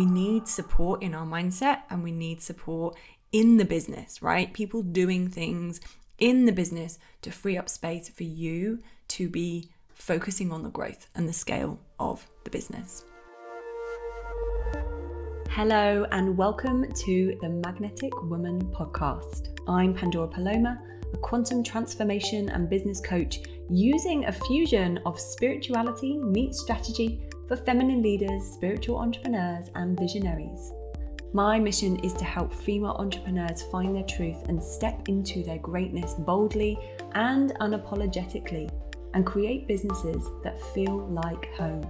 we need support in our mindset and we need support in the business, right? People doing things in the business to free up space for you to be focusing on the growth and the scale of the business. Hello, and welcome to the Magnetic Woman podcast. I'm Pandora Paloma, a quantum transformation and business coach using a fusion of spirituality meets strategy for feminine leaders, spiritual entrepreneurs, and visionaries. My mission is to help female entrepreneurs find their truth and step into their greatness boldly and unapologetically and create businesses that feel like home.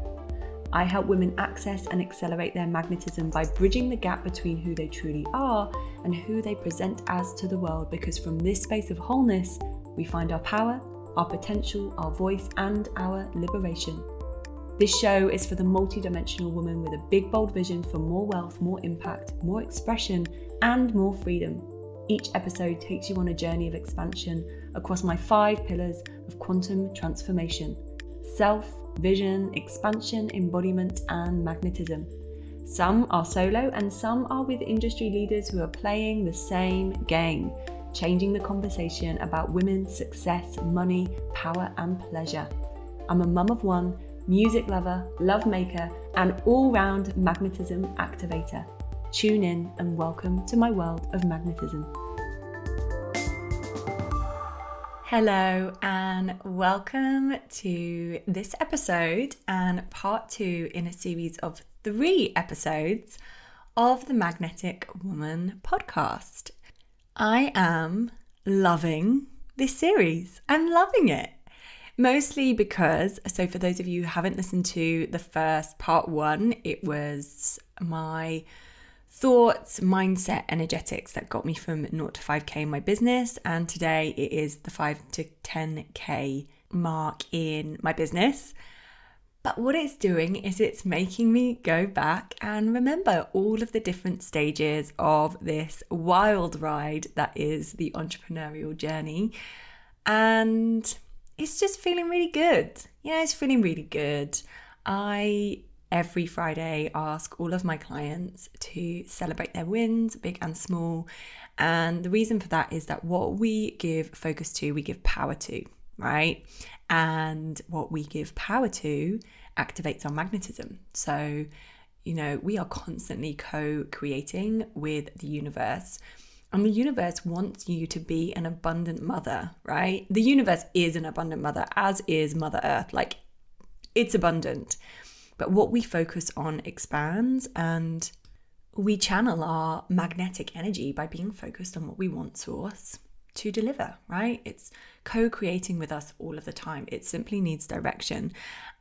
I help women access and accelerate their magnetism by bridging the gap between who they truly are and who they present as to the world because from this space of wholeness, we find our power, our potential, our voice, and our liberation. This show is for the multidimensional woman with a big, bold vision for more wealth, more impact, more expression, and more freedom. Each episode takes you on a journey of expansion across my five pillars of quantum transformation self, vision, expansion, embodiment, and magnetism. Some are solo, and some are with industry leaders who are playing the same game, changing the conversation about women's success, money, power, and pleasure. I'm a mum of one music lover, love maker, and all round magnetism activator. Tune in and welcome to my world of magnetism. Hello, and welcome to this episode and part two in a series of three episodes of the Magnetic Woman podcast. I am loving this series. I'm loving it. Mostly because, so for those of you who haven't listened to the first part one, it was my thoughts, mindset, energetics that got me from 0 to 5k in my business. And today it is the 5 to 10k mark in my business. But what it's doing is it's making me go back and remember all of the different stages of this wild ride that is the entrepreneurial journey. And it's just feeling really good. Yeah, it's feeling really good. I every Friday ask all of my clients to celebrate their wins, big and small. And the reason for that is that what we give focus to, we give power to, right? And what we give power to activates our magnetism. So, you know, we are constantly co creating with the universe. And the universe wants you to be an abundant mother, right? The universe is an abundant mother, as is Mother Earth. Like, it's abundant. But what we focus on expands and we channel our magnetic energy by being focused on what we want source to deliver, right? It's co creating with us all of the time. It simply needs direction.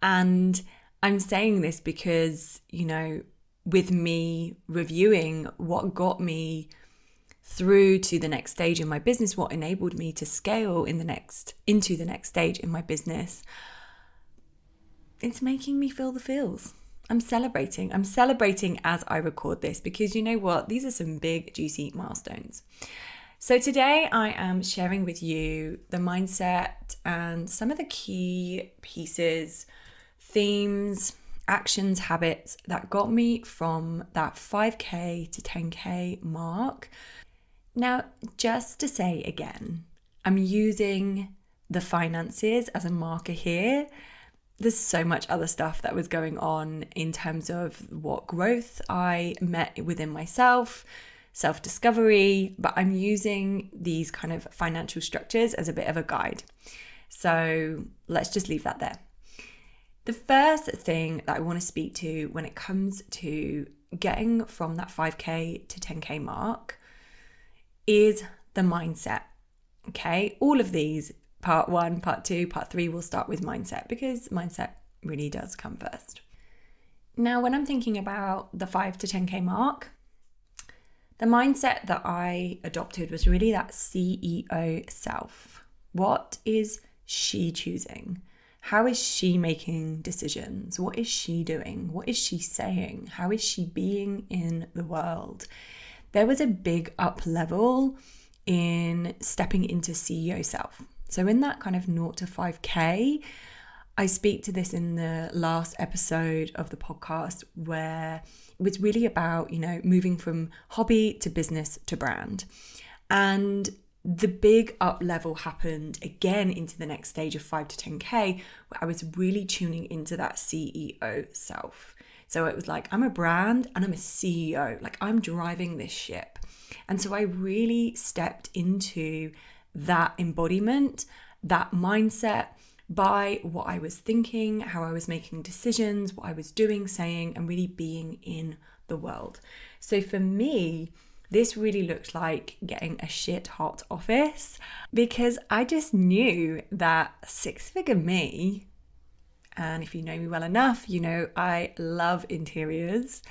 And I'm saying this because, you know, with me reviewing what got me through to the next stage in my business what enabled me to scale in the next into the next stage in my business it's making me feel the feels. I'm celebrating. I'm celebrating as i record this because you know what? These are some big juicy milestones. So today i am sharing with you the mindset and some of the key pieces themes actions habits that got me from that 5k to 10k mark now, just to say again, I'm using the finances as a marker here. There's so much other stuff that was going on in terms of what growth I met within myself, self discovery, but I'm using these kind of financial structures as a bit of a guide. So let's just leave that there. The first thing that I want to speak to when it comes to getting from that 5K to 10K mark is the mindset. Okay, all of these, part one, part two, part three, will start with mindset because mindset really does come first. Now, when I'm thinking about the 5 to 10K mark, the mindset that I adopted was really that CEO self. What is she choosing? How is she making decisions? What is she doing? What is she saying? How is she being in the world? There was a big up level in stepping into CEO self. So in that kind of 0 to 5K, I speak to this in the last episode of the podcast where it was really about, you know, moving from hobby to business to brand. And the big up level happened again into the next stage of 5 to 10K, where I was really tuning into that CEO self. So it was like, I'm a brand and I'm a CEO, like I'm driving this ship. And so I really stepped into that embodiment, that mindset by what I was thinking, how I was making decisions, what I was doing, saying, and really being in the world. So for me, this really looked like getting a shit hot office because I just knew that six figure me, and if you know me well enough, you know I love interiors.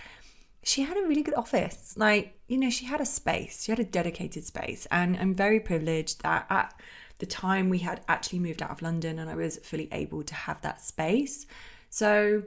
She had a really good office. Like, you know, she had a space, she had a dedicated space. And I'm very privileged that at the time we had actually moved out of London and I was fully able to have that space. So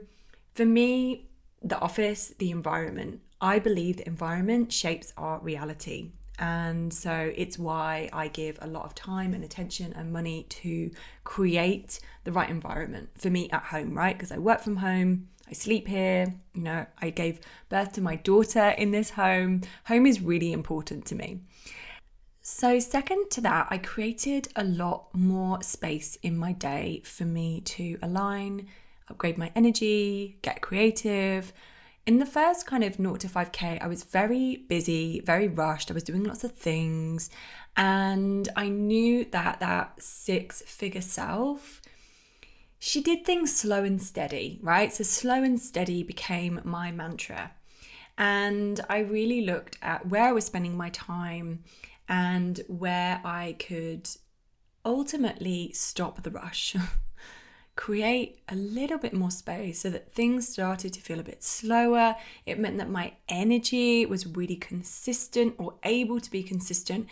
for me, the office, the environment, I believe the environment shapes our reality. And so it's why I give a lot of time and attention and money to create the right environment for me at home, right? Because I work from home, I sleep here, you know, I gave birth to my daughter in this home. Home is really important to me. So, second to that, I created a lot more space in my day for me to align, upgrade my energy, get creative, in the first kind of 0 to 5K, I was very busy, very rushed. I was doing lots of things. And I knew that that six figure self, she did things slow and steady, right? So slow and steady became my mantra. And I really looked at where I was spending my time and where I could ultimately stop the rush. create a little bit more space so that things started to feel a bit slower. It meant that my energy was really consistent or able to be consistent.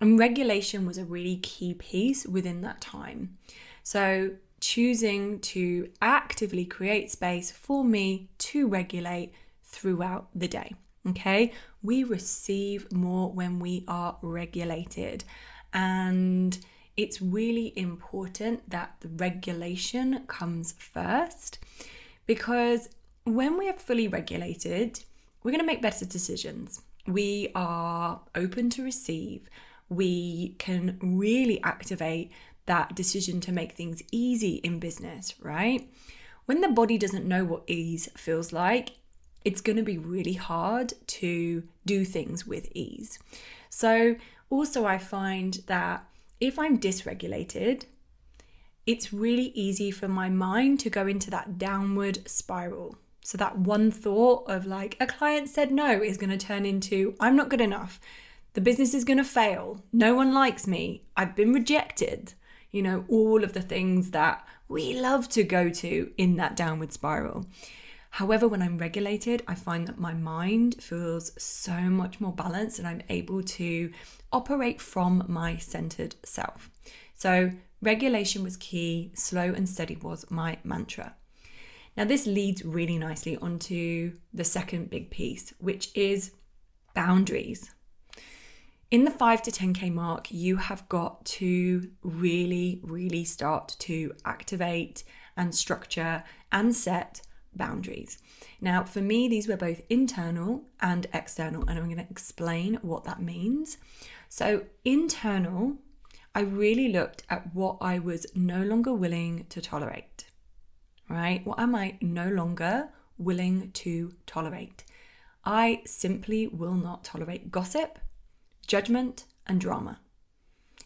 And regulation was a really key piece within that time. So, choosing to actively create space for me to regulate throughout the day. Okay, we receive more when we are regulated. And it's really important that the regulation comes first because when we are fully regulated, we're going to make better decisions. We are open to receive. We can really activate that decision to make things easy in business, right? When the body doesn't know what ease feels like, it's going to be really hard to do things with ease. So, also, I find that if I'm dysregulated, it's really easy for my mind to go into that downward spiral. So, that one thought of like, a client said no is going to turn into, I'm not good enough. The business is going to fail. No one likes me. I've been rejected. You know, all of the things that we love to go to in that downward spiral. However, when I'm regulated, I find that my mind feels so much more balanced and I'm able to operate from my centered self. So, regulation was key, slow and steady was my mantra. Now, this leads really nicely onto the second big piece, which is boundaries. In the 5 to 10K mark, you have got to really, really start to activate and structure and set boundaries. Now, for me, these were both internal and external, and I'm going to explain what that means. So, internal, I really looked at what I was no longer willing to tolerate, right? What am I no longer willing to tolerate? I simply will not tolerate gossip, judgment, and drama.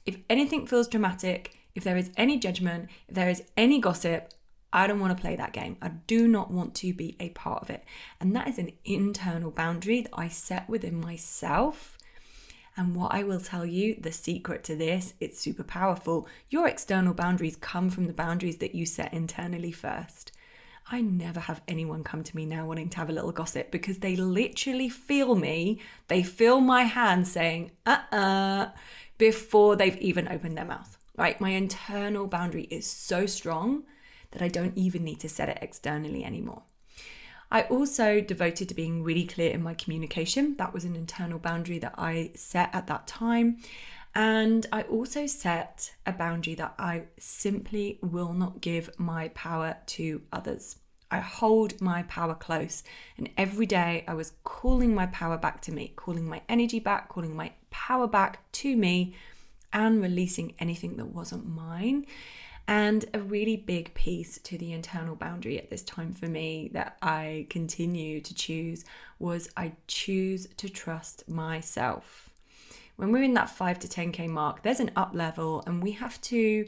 If anything feels dramatic, if there is any judgment, if there is any gossip, I don't want to play that game. I do not want to be a part of it. And that is an internal boundary that I set within myself. And what I will tell you, the secret to this, it's super powerful. Your external boundaries come from the boundaries that you set internally first. I never have anyone come to me now wanting to have a little gossip because they literally feel me. They feel my hand saying, uh uh-uh, uh, before they've even opened their mouth, right? My internal boundary is so strong that I don't even need to set it externally anymore. I also devoted to being really clear in my communication. That was an internal boundary that I set at that time. And I also set a boundary that I simply will not give my power to others. I hold my power close. And every day I was calling my power back to me, calling my energy back, calling my power back to me, and releasing anything that wasn't mine. And a really big piece to the internal boundary at this time for me that I continue to choose was I choose to trust myself. When we're in that 5 to 10k mark, there's an up level and we have to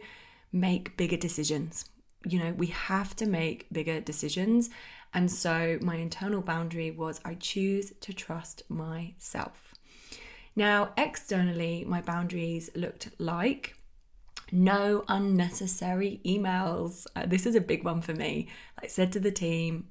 make bigger decisions you know, we have to make bigger decisions. And so my internal boundary was I choose to trust myself. Now, externally, my boundaries looked like no unnecessary emails. Uh, this is a big one for me. I said to the team,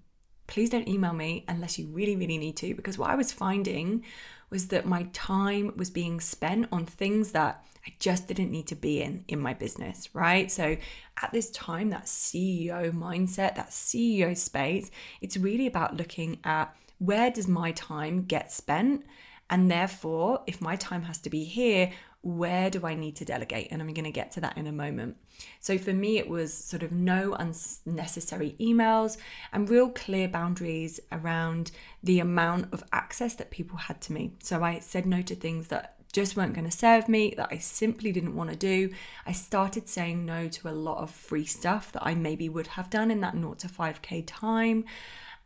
please don't email me unless you really, really need to. Because what I was finding was that my time was being spent on things that I just didn't need to be in in my business, right? So at this time, that CEO mindset, that CEO space, it's really about looking at where does my time get spent? And therefore, if my time has to be here, where do I need to delegate? And I'm going to get to that in a moment. So for me, it was sort of no unnecessary emails and real clear boundaries around the amount of access that people had to me. So I said no to things that just weren't going to serve me, that I simply didn't want to do. I started saying no to a lot of free stuff that I maybe would have done in that 0 to 5K time.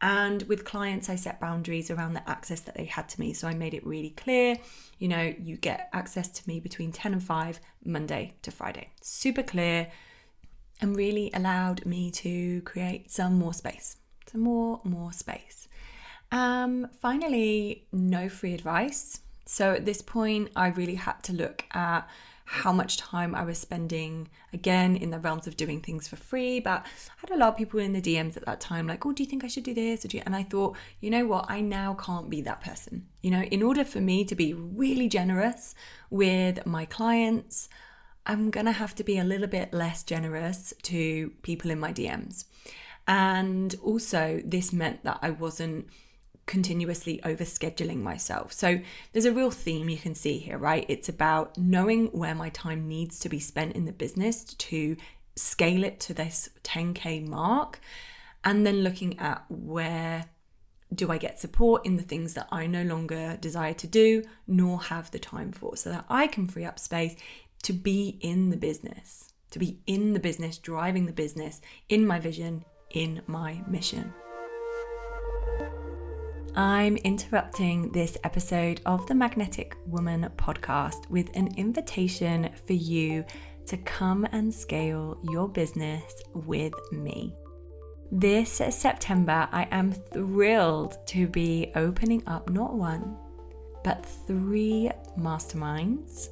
And with clients, I set boundaries around the access that they had to me. So I made it really clear you know, you get access to me between 10 and 5, Monday to Friday. Super clear and really allowed me to create some more space. Some more, more space. Um, finally, no free advice. So at this point, I really had to look at how much time I was spending again in the realms of doing things for free. But I had a lot of people in the DMs at that time, like, oh, do you think I should do this? Do And I thought, you know what? I now can't be that person. You know, in order for me to be really generous with my clients, I'm going to have to be a little bit less generous to people in my DMs. And also, this meant that I wasn't continuously overscheduling myself. So there's a real theme you can see here, right? It's about knowing where my time needs to be spent in the business to scale it to this 10K mark, and then looking at where do I get support in the things that I no longer desire to do nor have the time for so that I can free up space to be in the business, to be in the business, driving the business, in my vision, in my mission. I'm interrupting this episode of the Magnetic Woman podcast with an invitation for you to come and scale your business with me. This September, I am thrilled to be opening up not one, but three masterminds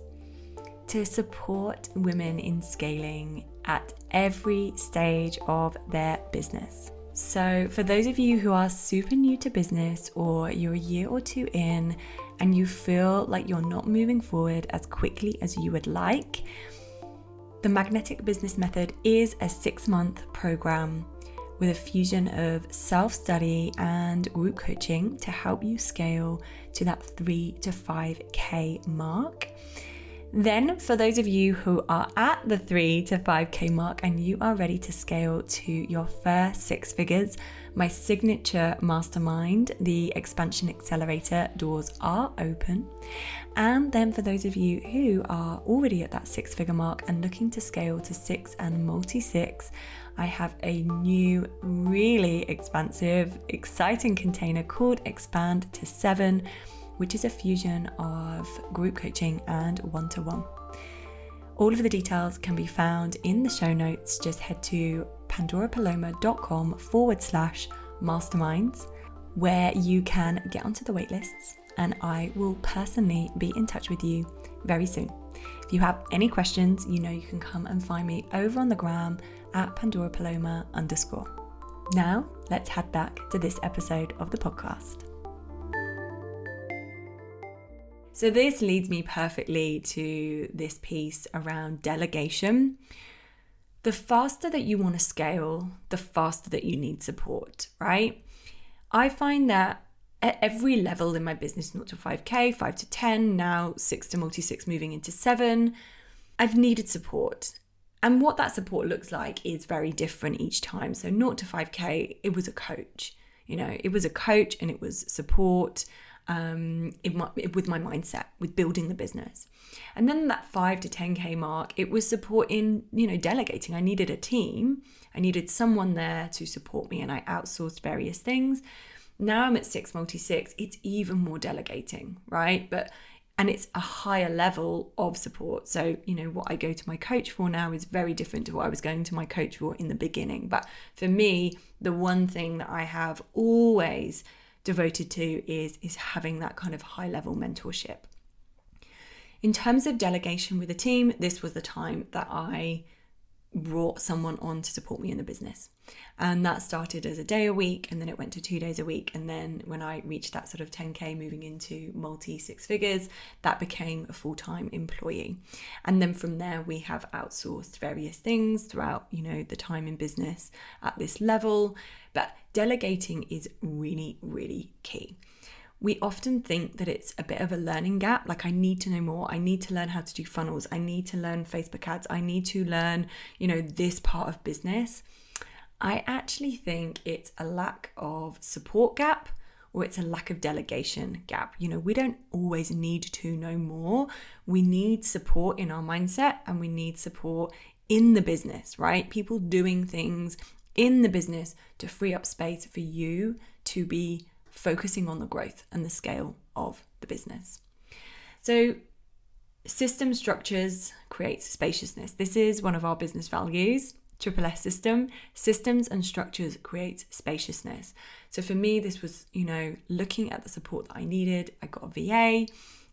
to support women in scaling at every stage of their business. So, for those of you who are super new to business or you're a year or two in and you feel like you're not moving forward as quickly as you would like, the Magnetic Business Method is a six month program with a fusion of self study and group coaching to help you scale to that 3 to 5K mark. Then, for those of you who are at the 3 to 5K mark and you are ready to scale to your first six figures, my signature mastermind, the Expansion Accelerator, doors are open. And then, for those of you who are already at that six figure mark and looking to scale to six and multi six, I have a new, really expansive, exciting container called Expand to Seven which is a fusion of group coaching and one to one. All of the details can be found in the show notes. Just head to pandorapaloma.com forward slash masterminds, where you can get onto the waitlists, and I will personally be in touch with you very soon. If you have any questions, you know you can come and find me over on the gram at pandorapaloma underscore. Now, let's head back to this episode of the podcast. So, this leads me perfectly to this piece around delegation. The faster that you want to scale, the faster that you need support, right? I find that at every level in my business, 0 to 5K, 5 to 10, now 6 to multi 6, moving into 7, I've needed support. And what that support looks like is very different each time. So 0 to 5K, it was a coach. You know, it was a coach and it was support um, my, with my mindset, with building the business. And then that 5 to 10K mark, it was support in, you know, delegating. I needed a team. I needed someone there to support me and I outsourced various things. Now I'm at six multi six, it's even more delegating, right? But and it's a higher level of support. So, you know, what I go to my coach for now is very different to what I was going to my coach for in the beginning. But for me, the one thing that I have always devoted to is is having that kind of high level mentorship. In terms of delegation with a team, this was the time that I brought someone on to support me in the business. And that started as a day a week and then it went to two days a week. And then when I reached that sort of 10K moving into multi six figures, that became a full time employee. And then from there, we have outsourced various things throughout, you know, the time in business at this level. But delegating is really, really key we often think that it's a bit of a learning gap. Like, I need to know more. I need to learn how to do funnels. I need to learn Facebook ads. I need to learn, you know, this part of business. I actually think it's a lack of support gap or it's a lack of delegation gap. You know, we don't always need to know more. We need support in our mindset and we need support in the business, right? People doing things in the business to free up space for you to be focusing on the growth and the scale of the business. So, system structures creates spaciousness. This is one of our business values. Triple S system, systems and structures create spaciousness. So for me, this was, you know, looking at the support that I needed. I got a VA,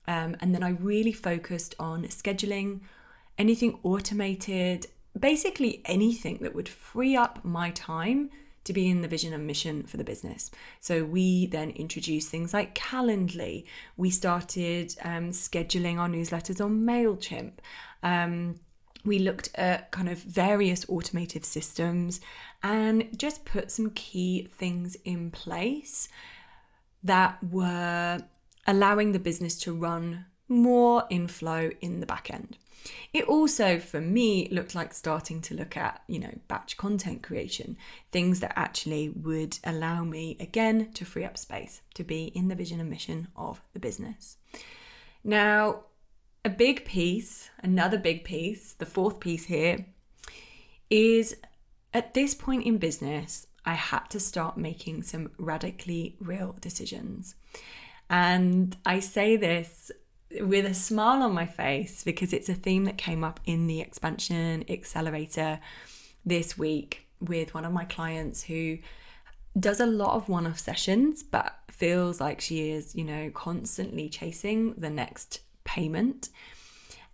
um, and then I really focused on scheduling, anything automated, basically anything that would free up my time to be in the vision and mission for the business. So we then introduced things like Calendly. We started um, scheduling our newsletters on MailChimp. Um, we looked at kind of various automated systems and just put some key things in place that were allowing the business to run more inflow in the back end. It also, for me, looked like starting to look at, you know, batch content creation, things that actually would allow me, again, to free up space to be in the vision and mission of the business. Now, a big piece, another big piece, the fourth piece here, is at this point in business, I had to start making some radically real decisions. And I say this with a smile on my face because it's a theme that came up in the expansion accelerator this week with one of my clients who does a lot of one off sessions, but feels like she is, you know, constantly chasing the next payment.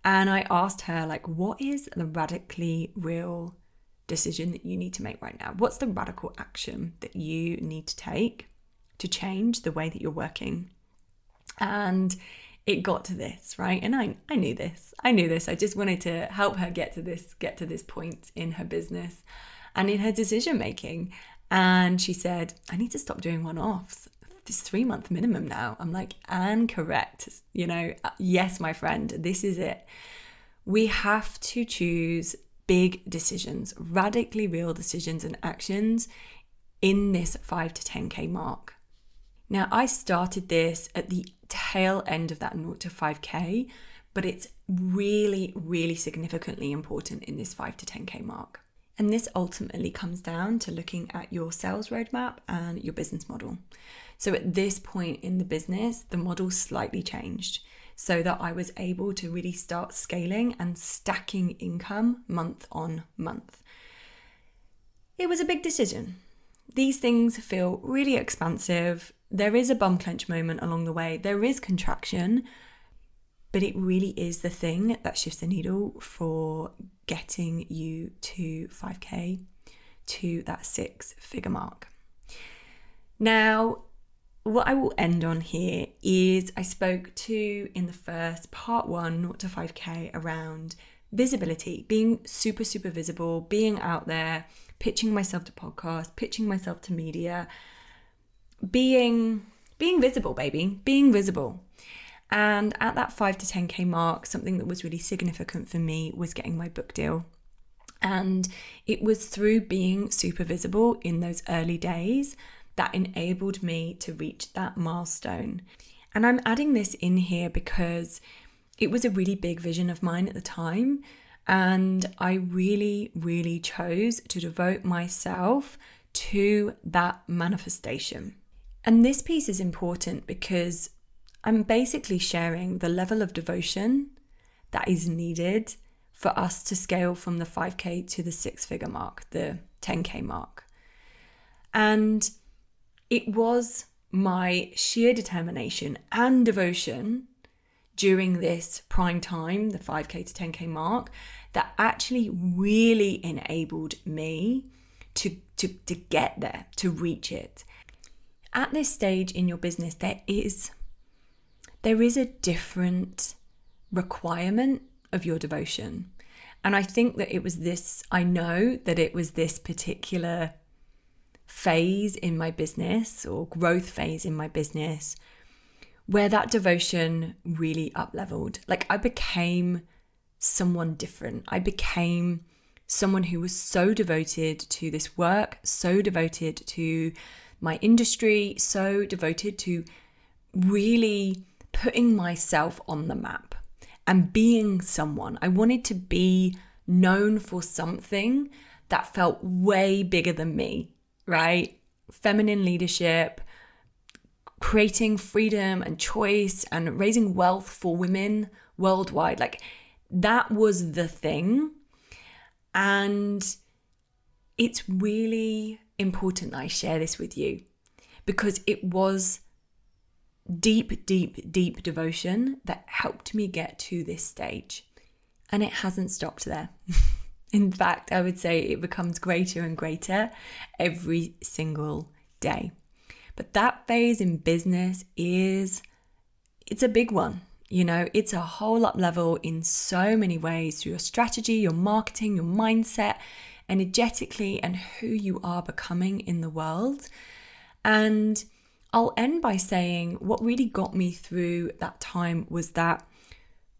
And I asked her, like, what is the radically real decision that you need to make right now? What's the radical action that you need to take to change the way that you're working? And it got to this, right? And I I knew this. I knew this. I just wanted to help her get to this get to this point in her business and in her decision making. And she said, I need to stop doing one-offs. This three month minimum now. I'm like, and correct. You know, uh, yes, my friend, this is it. We have to choose big decisions, radically real decisions and actions in this 5 to 10k mark. Now, I started this at the tail end of that 0 to 5K, but it's really, really significantly important in this 5 to 10K mark. And this ultimately comes down to looking at your sales roadmap and your business model. So at this point in the business, the model slightly changed so that I was able to really start scaling and stacking income month on month. It was a big decision. These things feel really expansive there is a bum clench moment along the way, there is contraction, but it really is the thing that shifts the needle for getting you to 5K, to that six figure mark. Now, what I will end on here is I spoke to in the first part one, not to 5K, around visibility, being super, super visible, being out there, pitching myself to podcasts, pitching myself to media, being being visible, baby, being visible. And at that 5 to 10k mark, something that was really significant for me was getting my book deal. And it was through being super visible in those early days that enabled me to reach that milestone. And I'm adding this in here because it was a really big vision of mine at the time. And I really, really chose to devote myself to that manifestation. And this piece is important because I'm basically sharing the level of devotion that is needed for us to scale from the 5K to the six figure mark, the 10K mark. And it was my sheer determination and devotion during this prime time, the 5K to 10K mark, that actually really enabled me to, to, to get there, to reach it. At this stage in your business, there is there is a different requirement of your devotion. And I think that it was this, I know that it was this particular phase in my business or growth phase in my business where that devotion really up leveled. Like I became someone different. I became someone who was so devoted to this work, so devoted to my industry, so devoted to really putting myself on the map and being someone. I wanted to be known for something that felt way bigger than me, right? Feminine leadership, creating freedom and choice and raising wealth for women worldwide. Like that was the thing. And it's really important that I share this with you because it was deep, deep, deep devotion that helped me get to this stage. And it hasn't stopped there. In fact, I would say it becomes greater and greater every single day. But that phase in business is it's a big one. You know, it's a whole up level in so many ways through your strategy, your marketing, your mindset, energetically, and who you are becoming in the world. And I'll end by saying what really got me through that time was that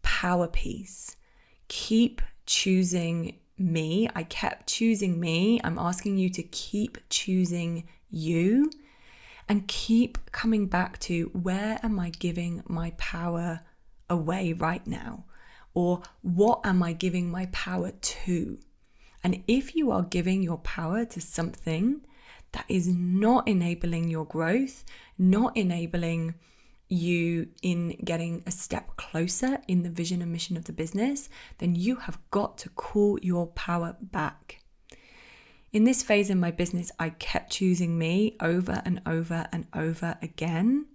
power piece. Keep choosing me. I kept choosing me. I'm asking you to keep choosing you and keep coming back to where am I giving my power away right now? Or what am I giving my power to? And if you are giving your power to something that is not enabling your growth, not enabling you in getting a step closer in the vision and mission of the business, then you have got to call your power back. In this phase in my business, I kept choosing me over and over and over again.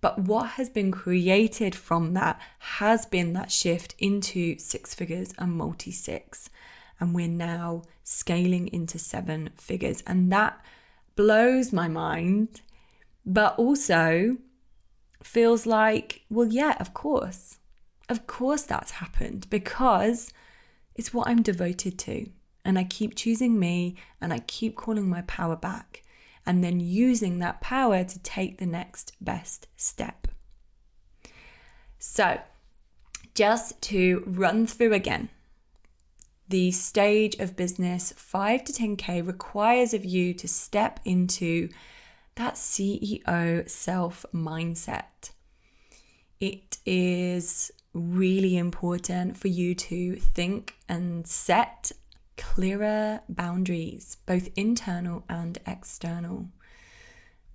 But what has been created from that has been that shift into six figures and multi six. And we're now scaling into seven figures. And that blows my mind, but also feels like, well, yeah, of course. Of course that's happened because it's what I'm devoted to. And I keep choosing me and I keep calling my power back and then using that power to take the next best step. So, just to run through again, the stage of business 5 to 10K requires of you to step into that CEO self mindset. It is really important for you to think and set clearer boundaries, both internal and external.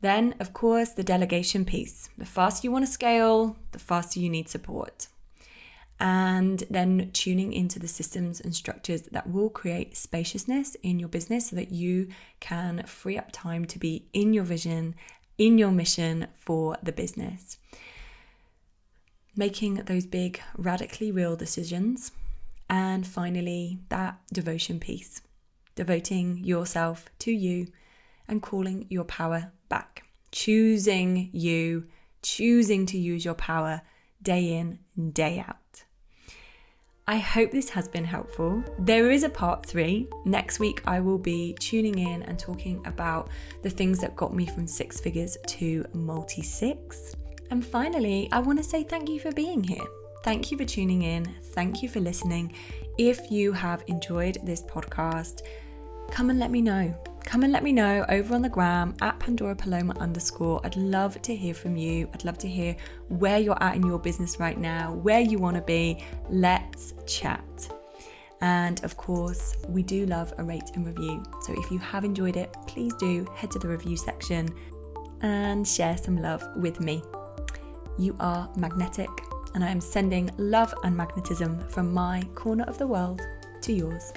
Then, of course, the delegation piece. The faster you want to scale, the faster you need support. And then tuning into the systems and structures that will create spaciousness in your business so that you can free up time to be in your vision, in your mission for the business. Making those big, radically real decisions and finally, that devotion piece, devoting yourself to you and calling your power back, choosing you, choosing to use your power day in day out. I hope this has been helpful. There is a part three. Next week, I will be tuning in and talking about the things that got me from six figures to multi six. And finally, I want to say thank you for being here. Thank you for tuning in. Thank you for listening. If you have enjoyed this podcast, come and let me know. Come and let me know over on the gram at Pandora Paloma underscore. I'd love to hear from you. I'd love to hear where you're at in your business right now, where you want to be. Let's chat. And of course, we do love a rate and review. So if you have enjoyed it, please do head to the review section and share some love with me. You are magnetic, and I am sending love and magnetism from my corner of the world to yours.